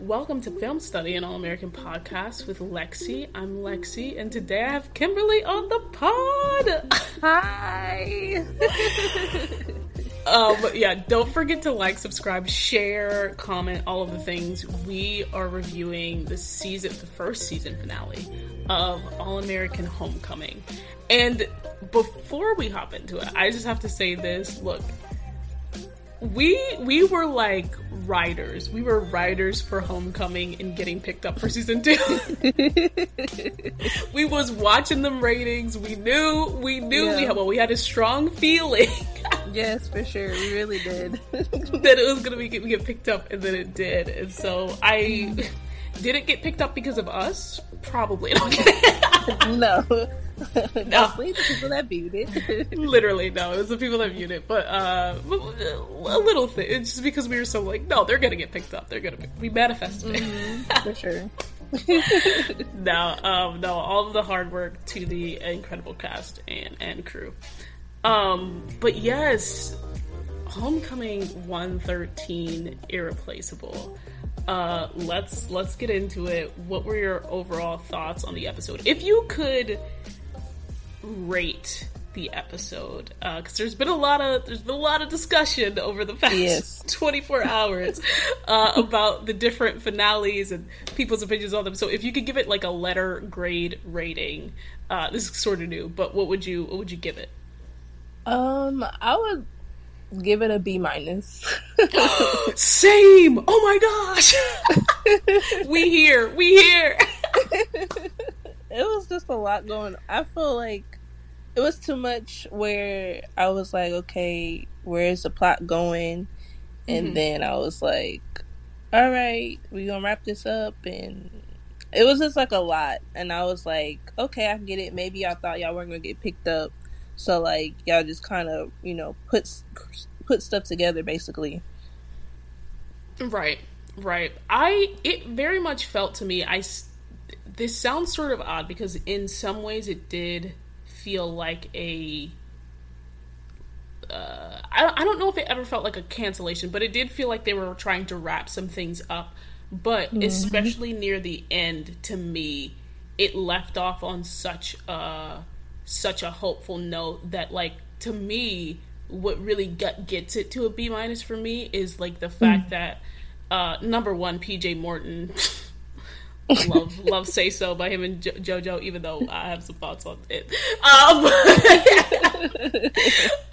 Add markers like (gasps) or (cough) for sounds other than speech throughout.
welcome to Film Study, an all American podcast with Lexi. I'm Lexi, and today I have Kimberly on the pod. Hi. (laughs) um, yeah, don't forget to like, subscribe, share, comment, all of the things. We are reviewing the season, the first season finale of All American Homecoming. And before we hop into it, I just have to say this. Look, we we were like writers. We were writers for Homecoming and getting picked up for season two. (laughs) we was watching them ratings. We knew we knew yeah. we had well we had a strong feeling. (laughs) yes, for sure, we really did that it was gonna be get, get picked up, and then it did. And so I mm-hmm. Did it get picked up because of us? Probably not. (laughs) no. no. the people that viewed it. (laughs) Literally, no. It was the people that viewed it. But uh, a little thing. It's just because we were so like, no, they're going to get picked up. They're going to be. We manifested it. Mm-hmm, for sure. (laughs) no, um, no, all of the hard work to the incredible cast and, and crew. Um, but yes, Homecoming 113 Irreplaceable uh, let's let's get into it. What were your overall thoughts on the episode? If you could rate the episode, because uh, there's been a lot of there's been a lot of discussion over the past yes. (laughs) 24 hours uh, about the different finales and people's opinions on them. So if you could give it like a letter grade rating, uh, this is sort of new, but what would you what would you give it? Um, I would give it a B minus. (gasps) (laughs) Same. Oh my gosh. (laughs) we here. We here. it was just a lot going. I feel like it was too much where I was like, okay, where's the plot going? And mm-hmm. then I was like, all right, we gonna wrap this up and it was just like a lot and I was like, okay, I get it. Maybe I thought y'all weren't gonna get picked up so like y'all just kind of you know put put stuff together basically. Right, right. I it very much felt to me. I this sounds sort of odd because in some ways it did feel like a. Uh, I, I don't know if it ever felt like a cancellation, but it did feel like they were trying to wrap some things up. But mm-hmm. especially near the end, to me, it left off on such a such a hopeful note that like to me what really get, gets it to a B minus for me is like the fact mm. that uh, number one PJ Morton (laughs) love love say so by him and jo- JoJo even though I have some thoughts on it um,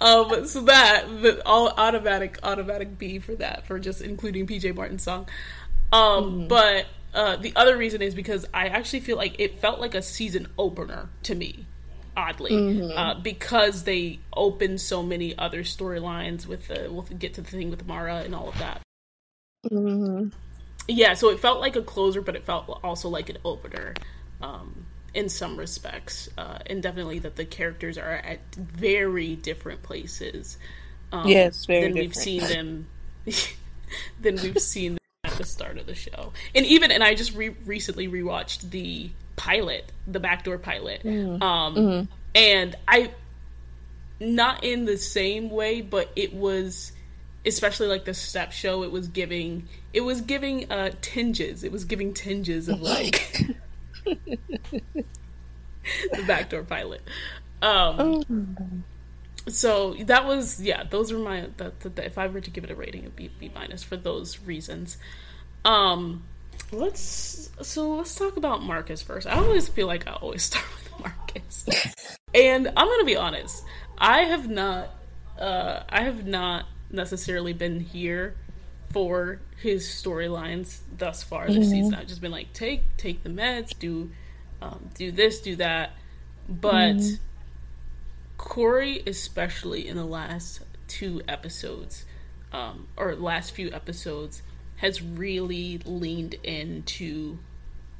(laughs) um so that the all automatic automatic B for that for just including PJ Morton's song um mm. but uh, the other reason is because I actually feel like it felt like a season opener to me oddly mm-hmm. uh, because they open so many other storylines with the we'll get to the thing with Mara and all of that. Mm-hmm. Yeah, so it felt like a closer, but it felt also like an opener um, in some respects, uh, and definitely that the characters are at very different places. Um, yes, than different. we've seen them. (laughs) than we've seen them at the start of the show, and even and I just re- recently rewatched the pilot, the backdoor pilot. Mm. Um, mm-hmm. And I, not in the same way, but it was, especially like the step show, it was giving, it was giving uh, tinges. It was giving tinges of like (laughs) the backdoor pilot. Um, oh. So that was yeah. Those were my that, that, if I were to give it a rating, it'd be B minus for those reasons. Um, let's so let's talk about Marcus first. I always feel like I always (laughs) start with Marcus, and I'm gonna be honest. I have not, uh, I have not necessarily been here for his storylines thus far this mm-hmm. season. I've just been like, take take the meds, do um, do this, do that, but. Mm-hmm. Cory, especially in the last two episodes, um, or last few episodes, has really leaned into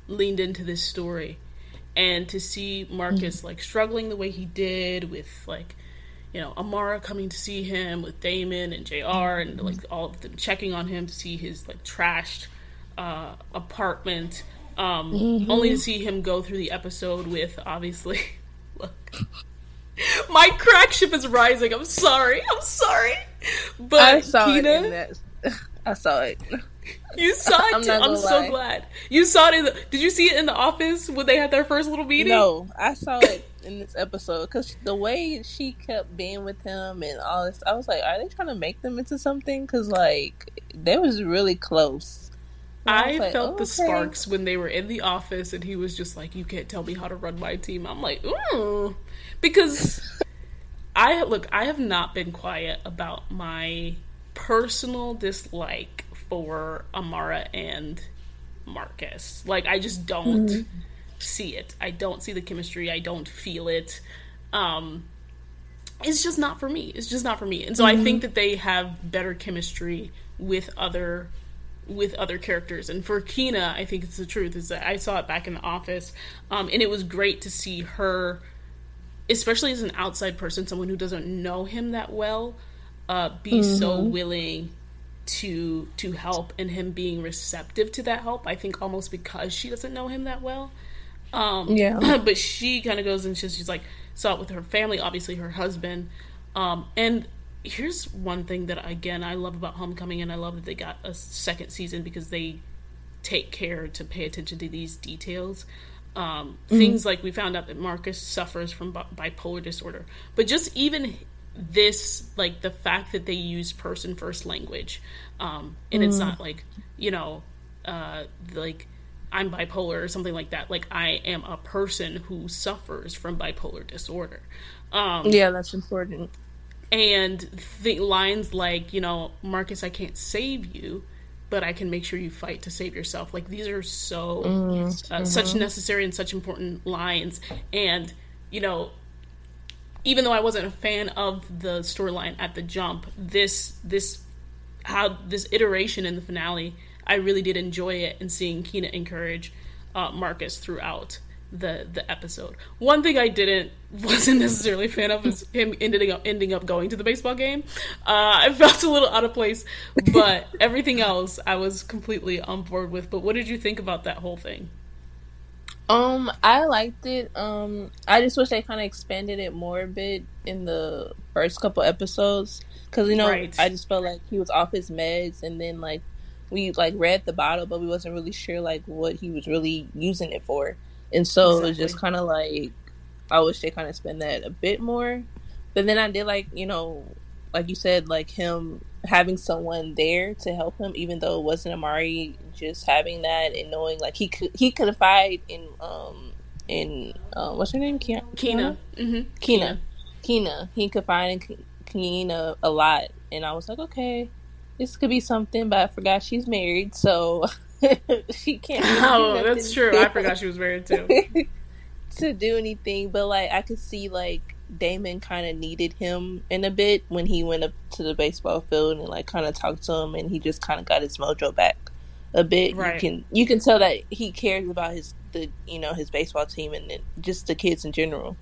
leaned into this story. And to see Marcus mm-hmm. like struggling the way he did with like you know Amara coming to see him with Damon and JR and like all of them checking on him to see his like trashed uh, apartment um, mm-hmm. only to see him go through the episode with obviously (laughs) look. My crack ship is rising. I'm sorry. I'm sorry. But I saw Kina, it I saw it. You saw (laughs) it. I'm, too. I'm so glad you saw it. In the, did you see it in the office when they had their first little meeting? No, I saw it in this episode because the way she kept being with him and all this, I was like, are they trying to make them into something? Because like they was really close. I, I like, felt oh, the okay. sparks when they were in the office and he was just like, "You can't tell me how to run my team." I'm like, "Ooh," because (laughs) I look. I have not been quiet about my personal dislike for Amara and Marcus. Like I just don't mm-hmm. see it. I don't see the chemistry. I don't feel it. Um it's just not for me. It's just not for me. And so mm-hmm. I think that they have better chemistry with other with other characters. And for Kina, I think it's the truth is that I saw it back in the office. Um and it was great to see her especially as an outside person, someone who doesn't know him that well, uh, be mm-hmm. so willing to to help and him being receptive to that help. I think almost because she doesn't know him that well. Um, yeah. (clears throat) But she kind of goes and she's, she's like saw it with her family, obviously her husband. Um, and here's one thing that again I love about Homecoming, and I love that they got a second season because they take care to pay attention to these details. Um, mm-hmm. Things like we found out that Marcus suffers from bipolar disorder, but just even this like the fact that they use person first language um and mm. it's not like you know uh like i'm bipolar or something like that like i am a person who suffers from bipolar disorder um yeah that's important and the lines like you know marcus i can't save you but i can make sure you fight to save yourself like these are so mm. uh, mm-hmm. such necessary and such important lines and you know even though I wasn't a fan of the storyline at the jump, this this how this iteration in the finale, I really did enjoy it and seeing Keena encourage uh, Marcus throughout the the episode. One thing I didn't (laughs) wasn't necessarily a fan of is him ending up ending up going to the baseball game. Uh, I felt a little out of place, but everything else I was completely on board with. But what did you think about that whole thing? Um, I liked it. Um, I just wish they kind of expanded it more a bit in the first couple episodes because you know right. I just felt like he was off his meds, and then like we like read the bottle, but we wasn't really sure like what he was really using it for, and so exactly. it was just kind of like I wish they kind of spend that a bit more. But then I did like you know, like you said, like him having someone there to help him, even though it wasn't Amari, just having that and knowing like he could he could confide in um in uh, what's her name Keena Keena mm-hmm. Keena Keena he could find in Keena a lot, and I was like, okay, this could be something, but I forgot she's married, so (laughs) she can't. Oh, that's true. I forgot (laughs) she was married too. (laughs) to do anything, but like I could see like Damon kind of needed him in a bit when he went up to the baseball field and like kind of talked to him, and he just kind of got his mojo back a bit. Right. You can you can tell that he cares about his the you know his baseball team and just the kids in general.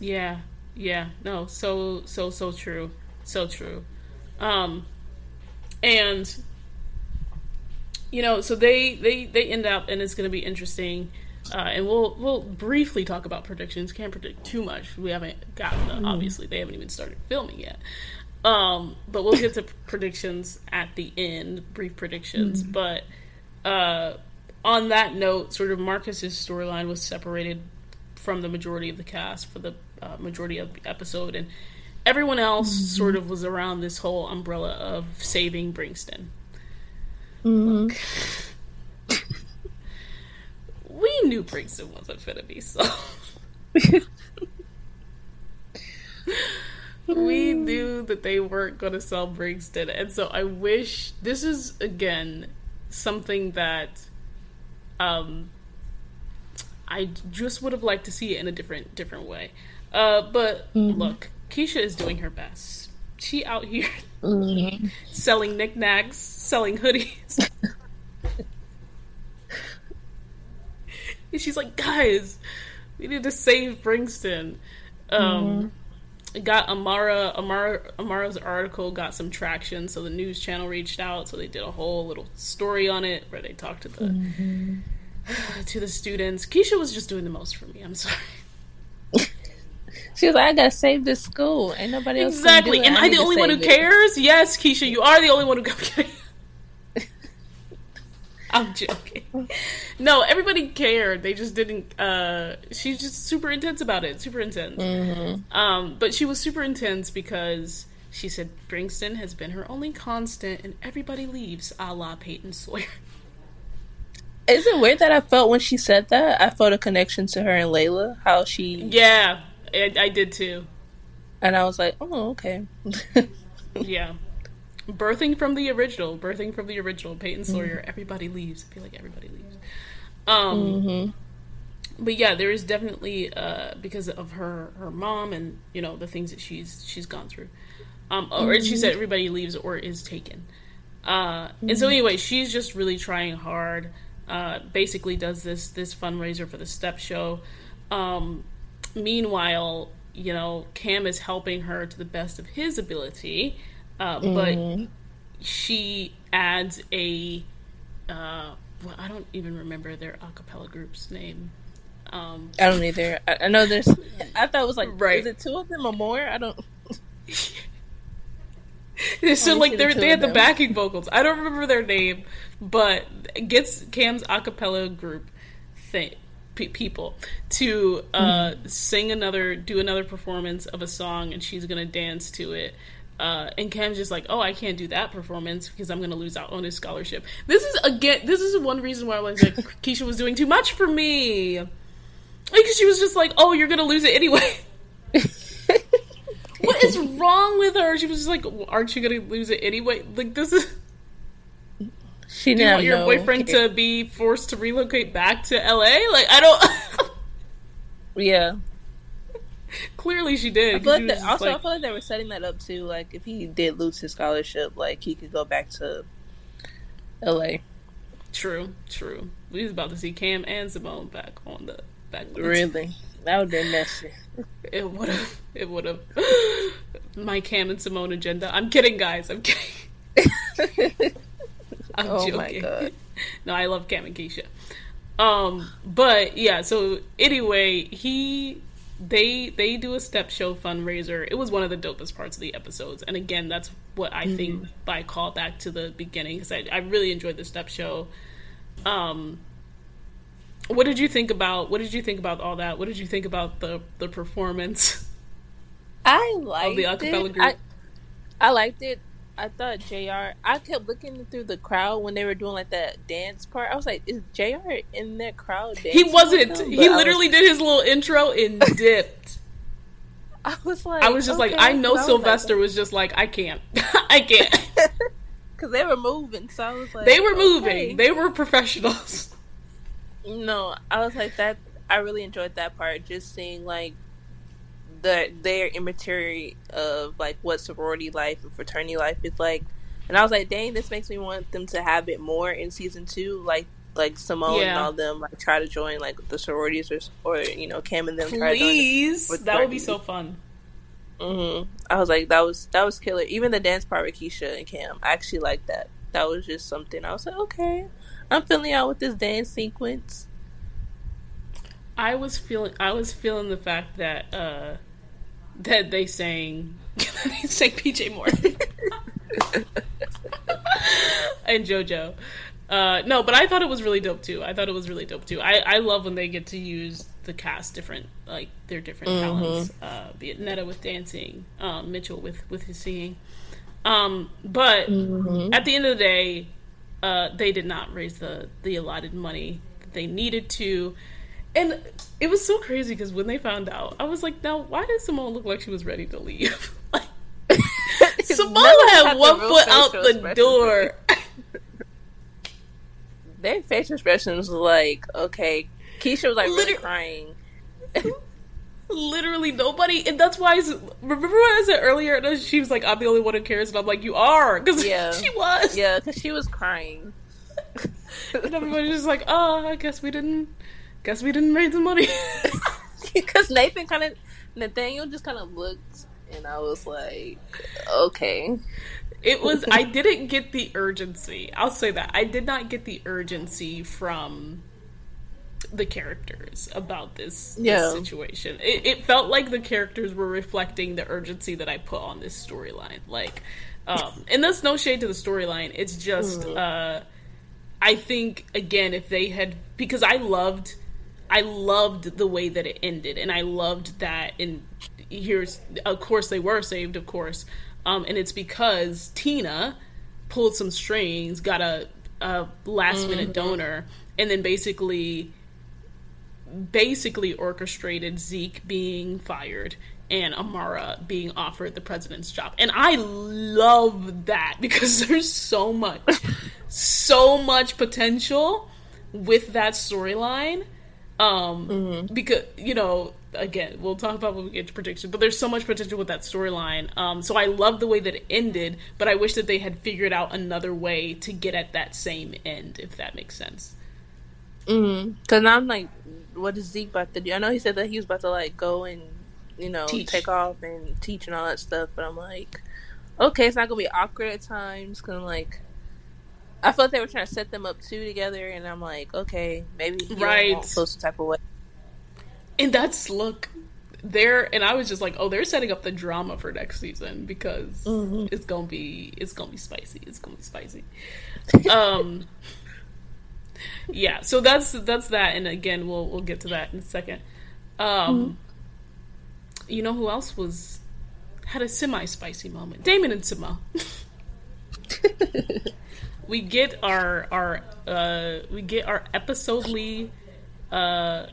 Yeah, yeah, no, so so so true, so true. Um, and you know, so they they they end up, and it's going to be interesting uh, and we'll we'll briefly talk about predictions. Can't predict too much. We haven't gotten the, mm. obviously they haven't even started filming yet. Um, but we'll get to (laughs) predictions at the end, brief predictions. Mm. But uh, on that note, sort of Marcus's storyline was separated from the majority of the cast for the uh, majority of the episode, and everyone else mm-hmm. sort of was around this whole umbrella of saving Bringston. Mm-hmm. (laughs) we knew Bringston wasn't gonna be sold. (laughs) we knew that they weren't going to sell Bringston, and so I wish this is again something that um I just would have liked to see it in a different different way. Uh, but mm-hmm. look, Keisha is doing her best. She out here mm-hmm. selling knickknacks, selling hoodies. (laughs) And she's like, guys, we need to save Bringston. Um, mm-hmm. Got Amara, Amara, Amara's article got some traction, so the news channel reached out. So they did a whole little story on it where they talked to the mm-hmm. (sighs) to the students. Keisha was just doing the most for me. I'm sorry. She was like, I gotta save this school. Ain't nobody else. Exactly. Am I, I the only one who it. cares? Yes, Keisha, you are the only one who cares. (laughs) I'm joking. No, everybody cared. They just didn't. Uh, she's just super intense about it. Super intense. Mm-hmm. Um, but she was super intense because she said Bringston has been her only constant, and everybody leaves, a la Peyton Sawyer. Is it weird that I felt when she said that? I felt a connection to her and Layla. How she. Yeah, I, I did too. And I was like, oh, okay. (laughs) yeah. Birthing from the original, birthing from the original, Peyton Sawyer, mm-hmm. everybody leaves. I feel like everybody leaves. Um, mm-hmm. But yeah, there is definitely uh, because of her her mom and you know the things that she's she's gone through. Um, or mm-hmm. she said everybody leaves or is taken. Uh, and so mm-hmm. anyway, she's just really trying hard. Uh, basically, does this this fundraiser for the step show. Um, meanwhile, you know, Cam is helping her to the best of his ability, uh, mm-hmm. but she adds a. Uh, well, I don't even remember their acapella group's name. Um, I don't either. I, I know there's. I thought it was like, right. is it two of them or more? I don't. (laughs) so like they they had the backing vocals. I don't remember their name, but gets Cam's acapella group thing people to uh, mm-hmm. sing another, do another performance of a song, and she's gonna dance to it. Uh, and Cam's just like, oh, I can't do that performance because I'm gonna lose out on his scholarship. This is again, this is one reason why I was like, (laughs) Keisha was doing too much for me, because she was just like, oh, you're gonna lose it anyway. (laughs) what is wrong with her? She was just like, aren't you gonna lose it anyway? Like this is. She Do you want your boyfriend to be forced to relocate back to LA? Like I don't. (laughs) yeah. (laughs) Clearly, she did. I like that, also, like... I feel like they were setting that up too. Like, if he did lose his scholarship, like he could go back to L.A. True, true. We was about to see Cam and Simone back on the back. Really, that would be messy. It would have. It would have. My Cam and Simone agenda. I'm kidding, guys. I'm kidding. (laughs) I'm oh joking. (laughs) no, I love Cam and Keisha. Um, but yeah, so anyway, he they they do a step show fundraiser. It was one of the dopest parts of the episodes, and again, that's what I mm-hmm. think by call back to the beginning because I, I really enjoyed the step show. Um, what did you think about what did you think about all that? What did you think about the the performance? I liked the acapella it. group. I, I liked it. I thought Jr. I kept looking through the crowd when they were doing like that dance part. I was like, "Is Jr. in that crowd?" He wasn't. He literally was... did his little intro and dipped. (laughs) I was like, I was just okay. like, I know Sylvester was, like... was just like, I can't, (laughs) I can't, (laughs) because they were moving. So I was like, they were moving. They were professionals. No, I was like that. I really enjoyed that part. Just seeing like the their immaturity of like what sorority life and fraternity life is like. And I was like, dang, this makes me want them to have it more in season two, like like Simone yeah. and all them like try to join like the sororities or or you know Cam and them. Please, that would be so fun. Mm-hmm. I was like, that was that was killer. Even the dance part with Keisha and Cam, I actually liked that. That was just something. I was like, okay, I'm feeling out with this dance sequence. I was feeling I was feeling the fact that uh that they sang (laughs) they sang PJ Morton (laughs) and JoJo. Uh, no, but I thought it was really dope too. I thought it was really dope too. I, I love when they get to use the cast different like their different mm-hmm. talents. Uh, be it Netta with dancing, um, Mitchell with with his singing. Um, but mm-hmm. at the end of the day, uh, they did not raise the the allotted money that they needed to. And it was so crazy because when they found out, I was like, now, why did Simone look like she was ready to leave? (laughs) like, (laughs) Simone had one foot out the door. (laughs) Their face expressions was like, okay. Keisha was like Liter- really crying. Literally nobody, and that's why. I, remember what I said earlier? She was like, "I'm the only one who cares," and I'm like, "You are," because yeah. she was. Yeah, because she was crying, and everybody's just like, "Oh, I guess we didn't." Guess we didn't raise the money. (laughs) Because Nathan kind of, Nathaniel just kind of looked, and I was like, okay. It was, I (laughs) didn't get the urgency. I'll say that. I did not get the urgency from the characters about this, yeah. this situation. It, it, felt like the characters were reflecting the urgency that I put on this storyline. Like, um, (laughs) and that's no shade to the storyline. It's just, mm. uh, I think again if they had because I loved I loved the way that it ended and I loved that and here's of course they were saved of course um, and it's because Tina pulled some strings got a, a last minute mm-hmm. donor and then basically basically orchestrated Zeke being fired and Amara being offered the president's job. And I love that (laughs) because there's so much, (laughs) so much potential with that storyline. Um, mm-hmm. because, you know, again, we'll talk about when we get to prediction, but there's so much potential with that storyline. Um, so I love the way that it ended, but I wish that they had figured out another way to get at that same end, if that makes sense. Mm-hmm. Cause I'm like, what is Zeke about to do? I know he said that he was about to like go and you know, teach. take off and teach and all that stuff. But I'm like, okay, it's not gonna be awkward at times because I'm like, I felt they were trying to set them up two together, and I'm like, okay, maybe right, close type of way. And that's look there, and I was just like, oh, they're setting up the drama for next season because mm-hmm. it's gonna be it's gonna be spicy. It's gonna be spicy. (laughs) um. Yeah, so that's that's that, and again, we'll we'll get to that in a second. Um, mm-hmm you know who else was had a semi spicy moment? Damon and Simone. (laughs) we get our our uh, we get our episodely uh,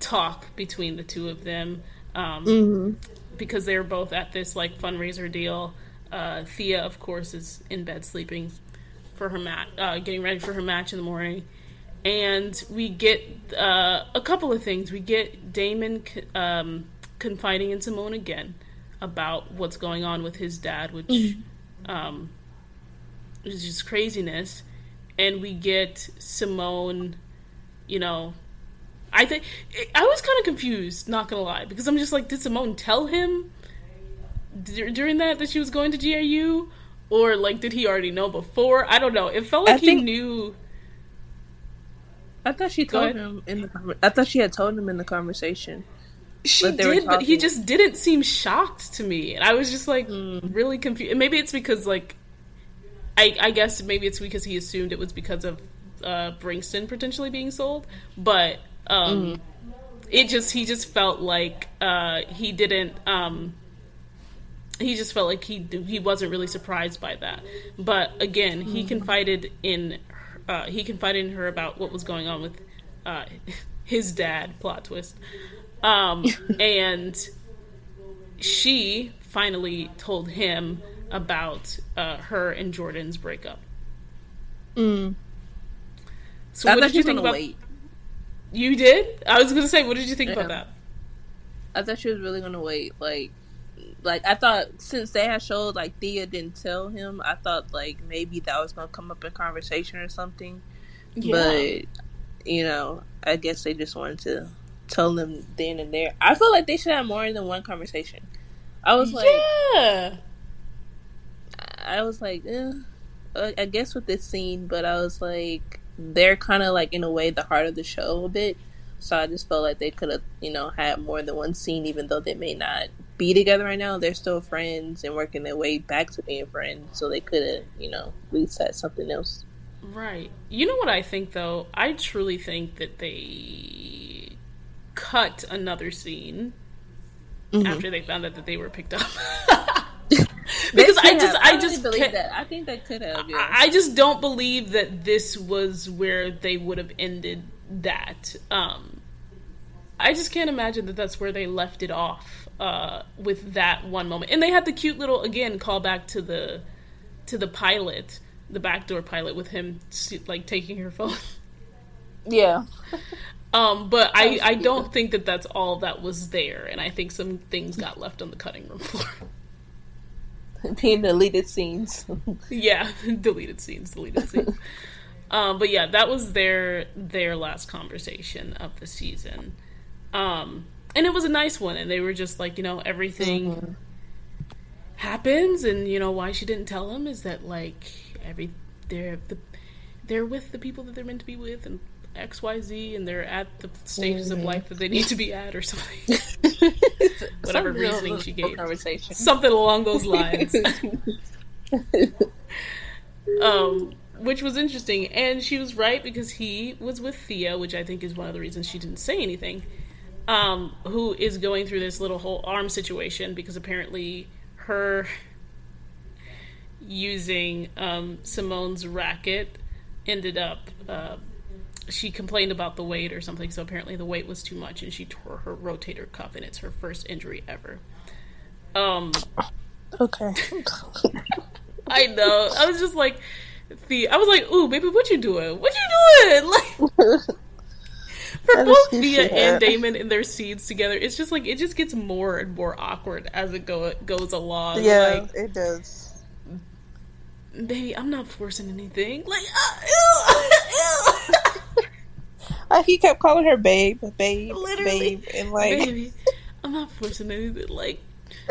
talk between the two of them um, mm-hmm. because they're both at this like fundraiser deal. Uh, Thea, of course, is in bed sleeping for her mat, uh, getting ready for her match in the morning, and we get uh, a couple of things. We get Damon. Um, confiding in Simone again about what's going on with his dad, which mm-hmm. um, is just craziness. And we get Simone, you know, I think I was kind of confused, not gonna lie, because I'm just like, did Simone tell him d- during that that she was going to GIU, or like did he already know before? I don't know. It felt like I he think, knew. I thought she told him in the. I thought she had told him in the conversation. She did, but he just didn't seem shocked to me, and I was just like mm. really confused. Maybe it's because like, I, I guess maybe it's because he assumed it was because of uh, Bringston potentially being sold, but um, mm. it just he just felt like uh, he didn't. Um, he just felt like he he wasn't really surprised by that. But again, he mm. confided in uh, he confided in her about what was going on with uh, (laughs) his dad. Plot twist. Um, (laughs) and she finally told him about uh, her and Jordan's breakup. Mm. So, I what did you think about? Wait. You did? I was gonna say, what did you think yeah. about that? I thought she was really gonna wait. Like, like I thought since they had showed like Thea didn't tell him, I thought like maybe that was gonna come up in conversation or something. Yeah. But you know, I guess they just wanted to tell them then and there. I feel like they should have more than one conversation. I was like, yeah. I was like, eh, I guess with this scene, but I was like, they're kind of like in a way the heart of the show a bit. So I just felt like they could have, you know, had more than one scene, even though they may not be together right now. They're still friends and working their way back to being friends. So they could have, you know, at least had something else. Right. You know what I think though? I truly think that they cut another scene mm-hmm. after they found out that they were picked up. (laughs) because I just, I, just believe that. I think they could have. Yeah. I just don't believe that this was where they would have ended that. Um, I just can't imagine that that's where they left it off uh, with that one moment. And they had the cute little again call back to the to the pilot, the backdoor pilot with him like taking her phone. (laughs) Yeah. Um, but I, I don't think that that's all that was there, and I think some things got left on the cutting room floor. (laughs) (laughs) Being deleted scenes. yeah, (laughs) deleted scenes, deleted (laughs) scenes. um, but yeah, that was their their last conversation of the season, um, and it was a nice one. And they were just like, you know, everything mm-hmm. happens, and you know why she didn't tell him is that like every they're the they're with the people that they're meant to be with, and XYZ and they're at the stages mm-hmm. of life that they need to be at or something. (laughs) Whatever reasoning she gave. Something along those lines. (laughs) um which was interesting. And she was right because he was with Thea, which I think is one of the reasons she didn't say anything. Um, who is going through this little whole arm situation because apparently her using um, Simone's racket ended up. Uh, she complained about the weight or something, so apparently the weight was too much, and she tore her rotator cuff, and it's her first injury ever. Um. Okay. (laughs) I know. I was just like, the I was like, "Ooh, baby, what you doing? What you doing?" (laughs) Like for both Thea and Damon in their scenes together, it's just like it just gets more and more awkward as it go goes along. Yeah, like, it does. Baby, I'm not forcing anything. Like, uh, ew, (laughs) ew. Uh, he kept calling her babe, babe, Literally, babe, and like, baby, I'm not forcing anything. Like,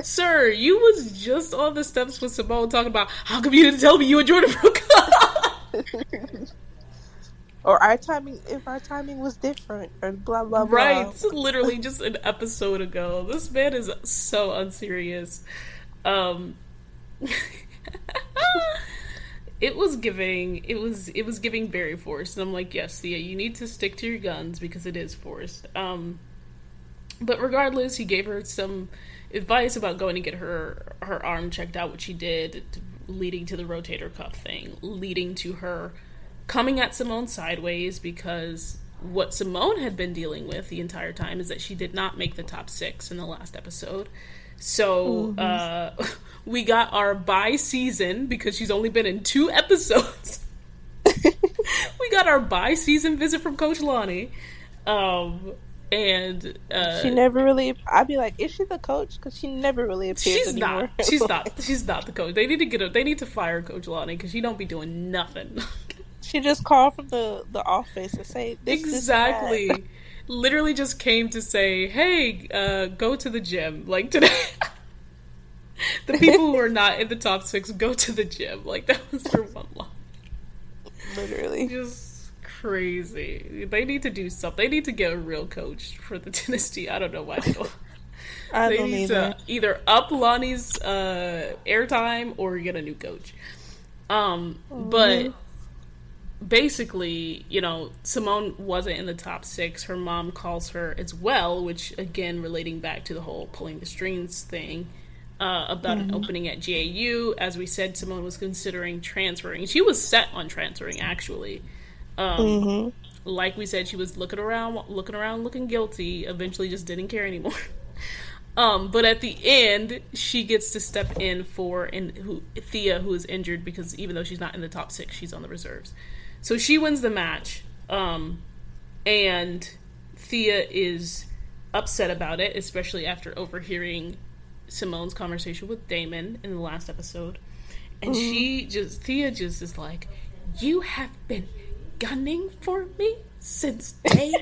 Sir, you was just on the steps with Simone talking about how come you didn't tell me you and Jordan (laughs) broke up. (laughs) or our timing, if our timing was different, or blah blah blah. Right, (laughs) literally just an episode ago. This man is so unserious. Um, it was giving. It was. It was giving very forced, and I'm like, yes, Thea, you need to stick to your guns because it is forced. Um, but regardless, he gave her some advice about going to get her her arm checked out, which she did, leading to the rotator cuff thing, leading to her coming at Simone sideways because what Simone had been dealing with the entire time is that she did not make the top six in the last episode. So mm-hmm. uh, (laughs) we got our bye season because she's only been in two (laughs) episodes. (laughs) we got our bye season visit from Coach Lonnie. Um, and uh, she never really. I'd be like, is she the coach? Because she never really appears. She's anymore. not. She's not. She's not the coach. They need to get her. They need to fire Coach Lonnie because she don't be doing nothing. she just called from the the office and say this, exactly. This, Literally just came to say, "Hey, uh, go to the gym." Like today, (laughs) the people who are not in the top six go to the gym. Like that was her one line. Literally, just crazy. They need to do something. They need to get a real coach for the (laughs) dynasty. I don't know why they don't. I they don't need either. to either up Lonnie's uh, airtime or get a new coach. Um, but basically, you know, Simone wasn't in the top six. Her mom calls her as well, which again, relating back to the whole pulling the strings thing. Uh, about mm-hmm. an opening at GAU. As we said, Simone was considering transferring. She was set on transferring, actually. Um, mm-hmm. Like we said, she was looking around, looking around, looking guilty. Eventually, just didn't care anymore. (laughs) um, but at the end, she gets to step in for and who Thea, who is injured because even though she's not in the top six, she's on the reserves. So she wins the match, um, and Thea is upset about it, especially after overhearing Simone's conversation with Damon in the last episode. And mm-hmm. she just Thea just is like, "You have been gunning for me since day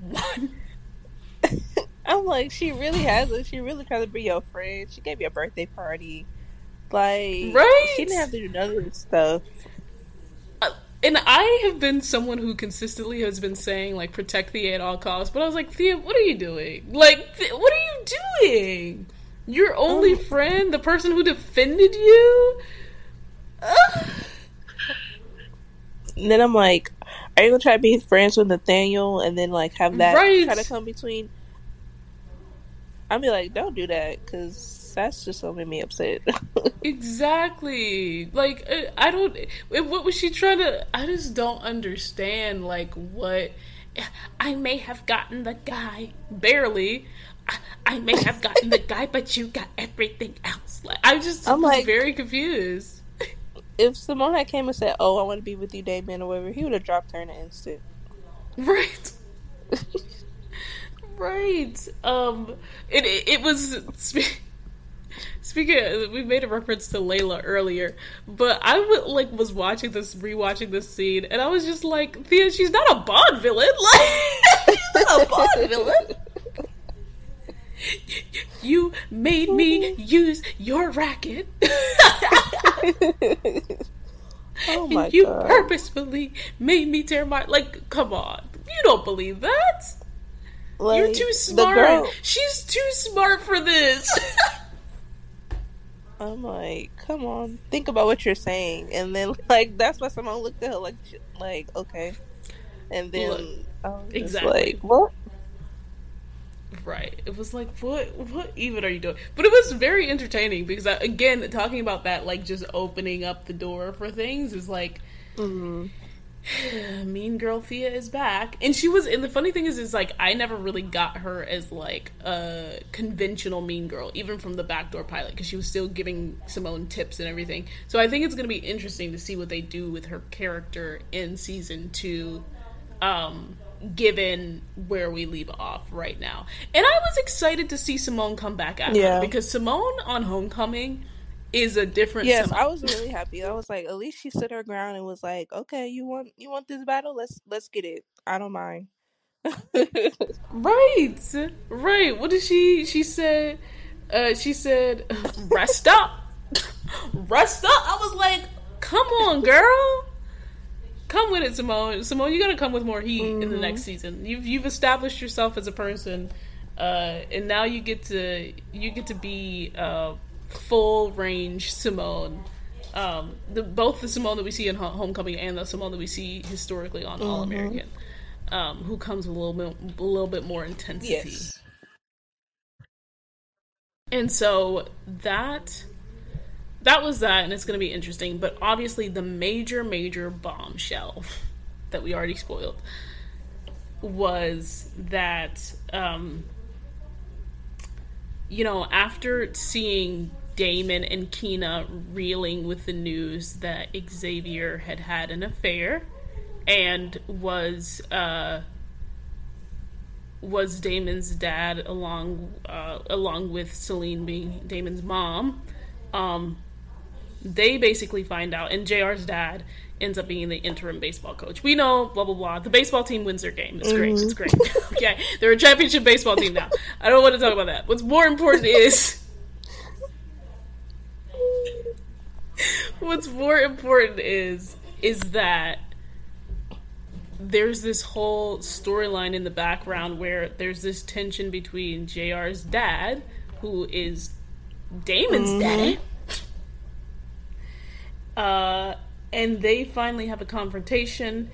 one. (laughs) I'm like, she really has it. She really tried to be your friend. She gave you a birthday party. Like, right? She didn't have to do none of this stuff. And I have been someone who consistently has been saying like protect Thea at all costs, but I was like, Thea, what are you doing? Like, Th- what are you doing? Your only oh. friend, the person who defended you. And then I'm like, are you gonna try to be friends with Nathaniel and then like have that right. try to come between? I'll be like, don't do that because that's just gonna make me upset. (laughs) exactly. Like uh, I don't. What was she trying to? I just don't understand. Like what? I may have gotten the guy barely. I, I may have gotten the guy, but you got everything else. Like I just I'm like very confused if Simone had came and said, "Oh, I want to be with you, Damon," or whatever, he would have dropped her in an instant. Right. (laughs) right. Um. It it, it was. Speaking, of, we made a reference to Layla earlier, but I would, like was watching this, rewatching this scene, and I was just like, Thea, she's not a Bond villain. (laughs) Like, she's not a Bond villain. You made me use your racket. (laughs) oh my and you God. purposefully made me tear my like come on. You don't believe that? Like, You're too smart. Girl... She's too smart for this. (laughs) I'm like, come on, think about what you're saying, and then (laughs) like that's why someone looked at her like, like okay, and then Look, I was exactly. like, what? Right. It was like, what? What even are you doing? But it was very entertaining because, I, again, talking about that, like just opening up the door for things is like. Mm-hmm (laughs) mean girl Thea is back. And she was and the funny thing is is like I never really got her as like a conventional mean girl, even from the backdoor pilot, because she was still giving Simone tips and everything. So I think it's gonna be interesting to see what they do with her character in season two, um, given where we leave off right now. And I was excited to see Simone come back after yeah. because Simone on Homecoming is a different. Yes, I was really happy. I was like, at least she stood her ground and was like, okay, you want you want this battle? Let's let's get it. I don't mind. (laughs) right, right. What did she? She said. Uh, she said, (laughs) "Rest up, (laughs) rest up." I was like, "Come on, girl." Come with it, Simone. Simone, you gotta come with more heat mm-hmm. in the next mm-hmm. season. You've you've established yourself as a person, uh, and now you get to you get to be uh, full range Simone. Um, the both the Simone that we see in Homecoming and the Simone that we see historically on mm-hmm. All American, um, who comes with a little bit a little bit more intensity. Yes. And so that that was that, and it's going to be interesting. But obviously, the major major bombshell that we already spoiled was that um, you know after seeing Damon and Kina reeling with the news that Xavier had had an affair and was uh, was Damon's dad along uh, along with Celine being Damon's mom. Um, they basically find out, and Jr's dad ends up being the interim baseball coach. We know, blah blah blah. The baseball team wins their game. It's great. Mm-hmm. It's great. (laughs) okay, they're a championship baseball team now. I don't want to talk about that. What's more important is (laughs) What's more important is is that there's this whole storyline in the background where there's this tension between JR's dad, who is Damon's mm-hmm. daddy. Uh, and they finally have a confrontation,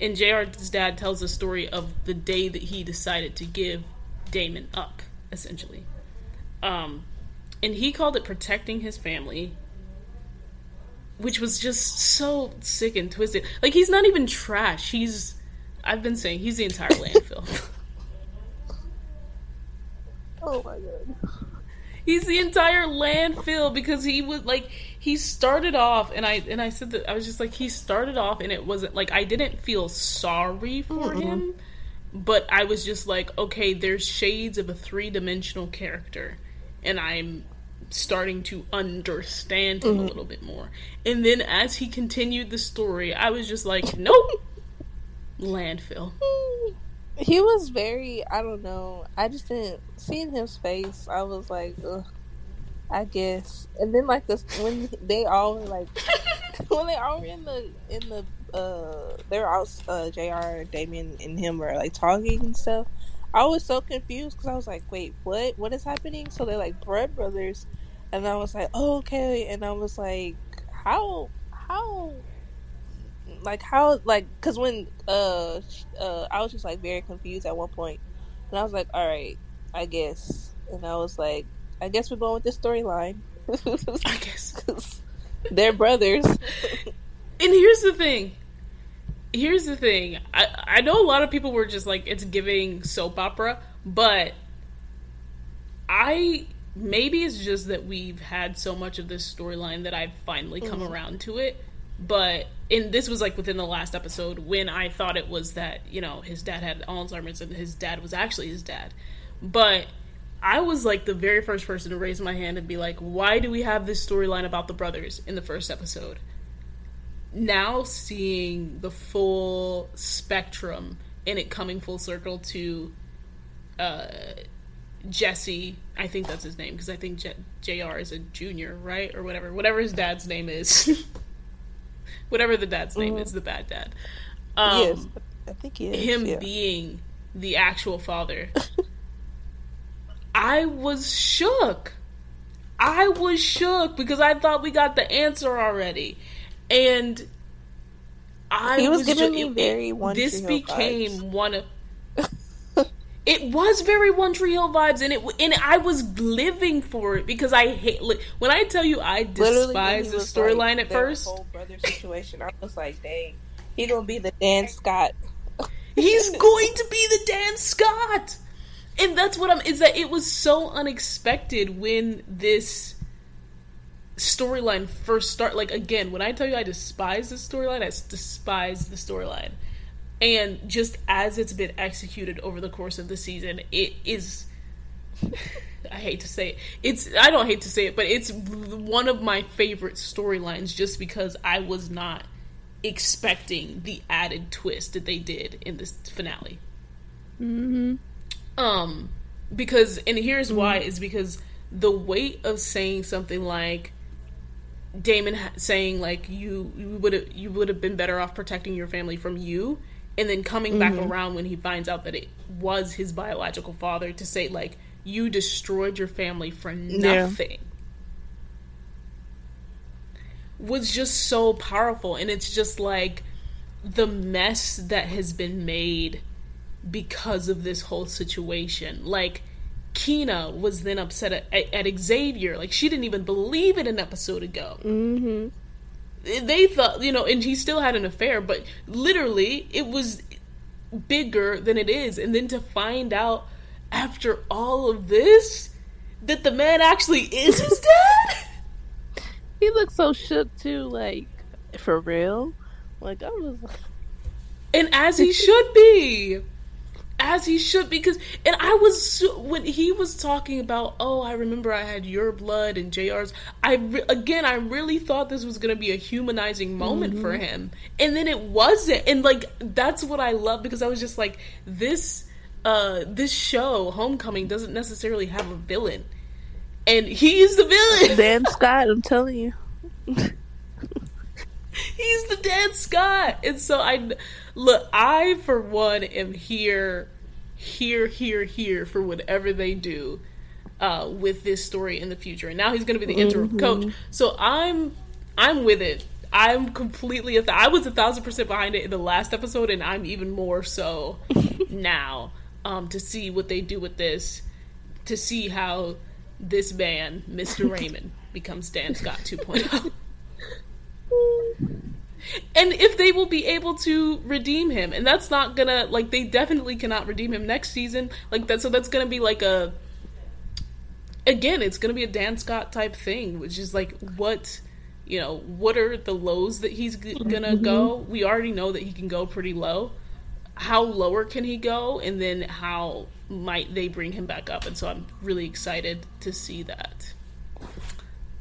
and JR's dad tells the story of the day that he decided to give Damon up, essentially. Um, and he called it protecting his family which was just so sick and twisted. Like he's not even trash. He's I've been saying he's the entire (laughs) landfill. oh my god. He's the entire landfill because he was like he started off and I and I said that I was just like he started off and it wasn't like I didn't feel sorry for mm him but I was just like okay there's shades of a three-dimensional character and I'm starting to understand him mm-hmm. a little bit more. And then as he continued the story, I was just like, nope, landfill. He was very, I don't know. I just didn't seeing his face. I was like, ugh. I guess. And then like this when they all were like (laughs) when they all were in the in the uh they were all uh JR, Damien and him were like talking and stuff. I was so confused because I was like, wait, what? What is happening? So they're like blood brothers and I was like, oh, okay. And I was like, how, how, like how, like, cause when, uh, uh, I was just like very confused at one point, and I was like, all right, I guess, and I was like, I guess we're going with this storyline. I (laughs) guess they're brothers. and here's the thing. Here's the thing. I I know a lot of people were just like it's giving soap opera, but I maybe it's just that we've had so much of this storyline that I've finally come mm-hmm. around to it. But and this was like within the last episode when I thought it was that you know his dad had Alzheimer's and his dad was actually his dad, but I was like the very first person to raise my hand and be like, why do we have this storyline about the brothers in the first episode? Now seeing the full spectrum and it coming full circle to uh, Jesse, I think that's his name because I think J- Jr. is a junior, right, or whatever, whatever his dad's name is. (laughs) whatever the dad's name mm-hmm. is, the bad dad. Um, yes, I think he is. Him yeah. being the actual father. (laughs) I was shook. I was shook because I thought we got the answer already, and I he was, was giving ju- me very One this became vibes. one of. (laughs) It was very One Tree Hill vibes, and it and I was living for it because I hate. Like, when I tell you I despise the storyline like, at first, whole brother situation. I was like, dang, he gonna be the Dan (laughs) Scott. He's (laughs) going to be the Dan Scott. And that's what I'm is that it was so unexpected when this storyline first start like again, when I tell you I despise the storyline, I despise the storyline. And just as it's been executed over the course of the season, it is (laughs) I hate to say it. It's I don't hate to say it, but it's one of my favorite storylines just because I was not expecting the added twist that they did in this finale. Mm-hmm. Um, because and here's why is because the weight of saying something like Damon saying like you you would have you would have been better off protecting your family from you, and then coming back mm-hmm. around when he finds out that it was his biological father to say like you destroyed your family for nothing. Was just so powerful. And it's just like the mess that has been made because of this whole situation. Like Kina was then upset at, at, at Xavier. Like she didn't even believe it an episode ago. Mm-hmm. they thought you know and he still had an affair but literally it was bigger than it is. And then to find out after all of this that the man actually is his (laughs) dad? He looked so shook too, like for real. Like I was like, and as he should be as he should because and i was when he was talking about oh i remember i had your blood and jr's i re- again i really thought this was going to be a humanizing moment for him and then it wasn't and like that's what i love because i was just like this uh this show homecoming doesn't necessarily have a villain and he's the villain Dan Scott. I'm telling you. (laughs) He's the Dan Scott. And so I look, I for one am here, here, here, here for whatever they do uh, with this story in the future. And now he's going to be the interim coach. So I'm, I'm with it. I'm completely. A th- I was a thousand percent behind it in the last episode, and I'm even more so (laughs) now um, to see what they do with this, to see how this man, Mr. (laughs) Raymond, becomes Dan Scott oh. 2.0 and if they will be able to redeem him. And that's not gonna like they definitely cannot redeem him next season. Like that so that's gonna be like a again it's gonna be a dan scott type thing which is like what you know what are the lows that he's g- gonna go? We already know that he can go pretty low. How lower can he go? And then how might they bring him back up? And so i'm really excited to see that.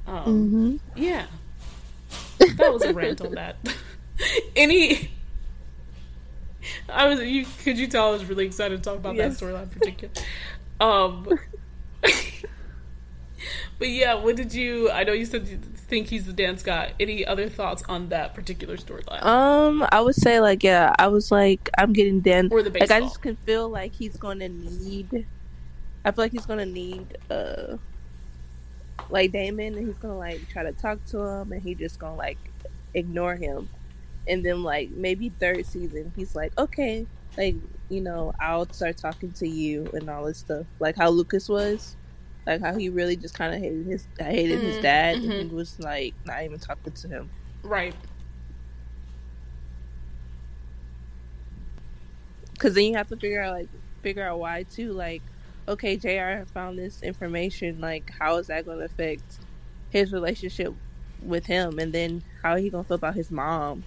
Um yeah that was a rant on that. (laughs) Any, I was you. Could you tell I was really excited to talk about Yes. that storyline in particular? Um, (laughs) but yeah, what did you? I know you said you think he's the Dan Scott. Any other thoughts on that particular storyline? Um, I would say like yeah, I was like I'm getting Dan. Or the like I just can feel like he's gonna need. I feel like he's gonna need uh, like Damon, and he's gonna like try to talk to him, and he just gonna like ignore him, and then like maybe third season, he's like okay, like you know I'll start talking to you and all this stuff, like how Lucas was. Like how he really just kind of hated his hated his Mm, dad mhm. and was like not even talking to him. right. because then you have to figure out like figure out why too like okay jr found this information like how is that going to affect his relationship with him and then how he gonna feel about his mom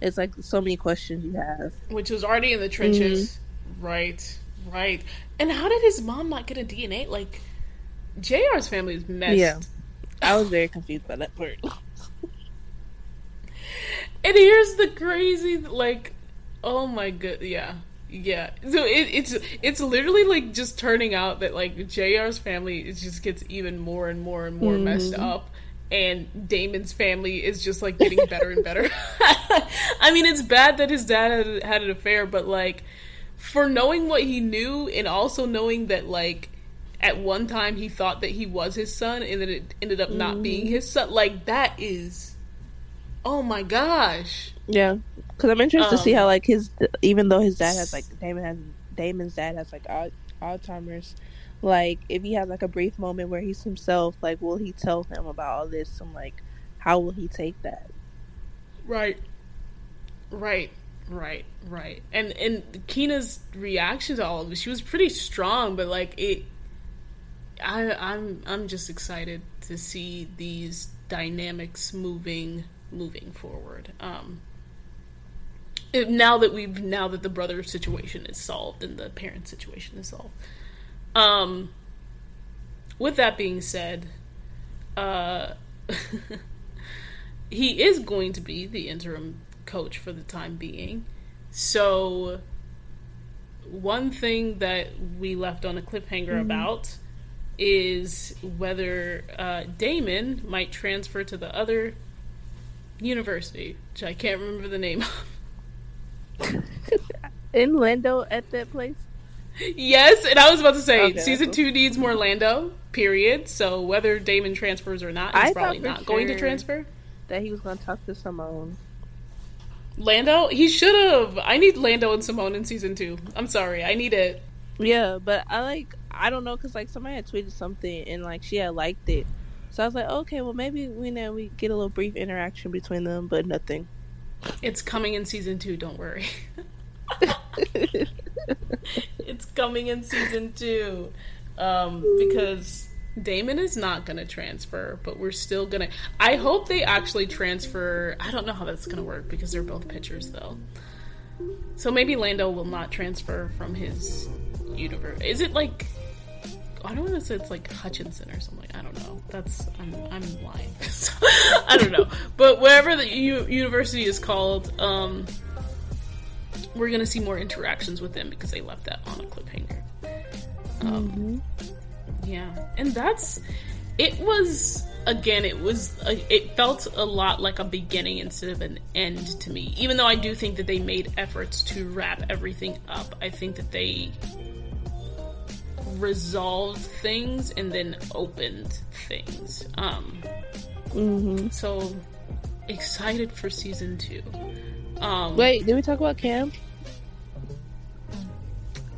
it's like so many questions you have Which was already in the trenches. Mm-hmm. Right. Right. And how did his mom not get a DNA? Like, Jr's family is messed. Yeah. i was very (laughs) confused by that part And here's the crazy, like, oh my god, yeah, yeah. So it, it's it's literally like just turning out that like Jr's family just gets even more and more and more messed up, and Damon's family is just like getting better and better. (laughs) I mean, it's bad that his dad had, had an affair, but like for knowing what he knew and also knowing that like at one time he thought that he was his son and then it ended up not mm-hmm. being his son. Like that is oh my gosh. Yeah. Cuz I'm interested um, to see um, how like his even though his dad has like Damon has Damon's dad has like Alzheimer's like if he has like a brief moment where he's himself like will he tell him about all this and like how will he take that? Right. Right. Right, right. And and Kina's reaction to all of this, she was pretty strong, but like it I I'm I'm just excited to see these dynamics moving moving forward. Um it, now that we've now that the brother situation is solved and the parent situation is solved. Um with that being said, uh (laughs) he is going to be the interim coach for the time being. So, one thing that we left on a cliffhanger mm-hmm. about is whether uh, Damon might transfer to the other university, which I can't remember the name of. (laughs) In Lando at that place? Yes, and I was about to say okay, season two needs more Lando. Period. So whether Damon transfers or not, he's I probably not sure going to transfer. That he was going to talk to Simone. Lando, he should have. I need Lando and Simone in season two. I'm sorry, I need it. Yeah, but I like I don't know because like somebody had tweeted something and like she had liked it, so I was like, okay, well maybe we know we get a little brief interaction between them, but nothing. It's coming in season two. Don't worry. (laughs) it's coming in season two, um, because Damon is not going to transfer, but we're still going to. I hope they actually transfer. I don't know how that's going to work because they're both pitchers, though. So maybe Lando will not transfer from his universe. Is it like. I don't want to say it's like Hutchinson or something. I don't know. That's I'm I'm lying. (laughs) I don't know. But wherever the u- university is called, um, we're gonna see more interactions with them because they left that on a cliffhanger. Um, mm-hmm. Yeah, and that's it was again it was a, it felt a lot like a beginning instead of an end to me even though i do think that they made efforts to wrap everything up i think that they resolved things and then opened things um mm-hmm. so excited for season two um wait did we talk about cam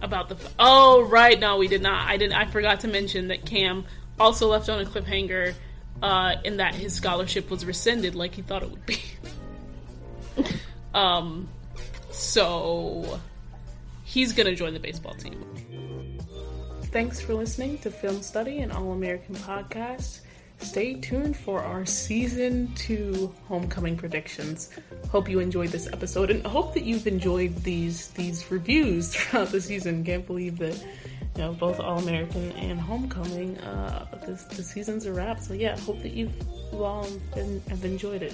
about the. Oh right, no, we did not. I didn't. I forgot to mention that Cam also left on a cliffhanger, uh, in that his scholarship was rescinded, like he thought it would be. (laughs) um, so he's gonna join the baseball team. Thanks for listening to Film Study, and All American podcast. Stay tuned for our season two homecoming predictions. Hope you enjoyed this episode and hope that you've enjoyed these these reviews (laughs) throughout the season. Can't believe that you know both All American and Homecoming. Uh, this the season's a wrap. So yeah, hope that you've you all been, have enjoyed it.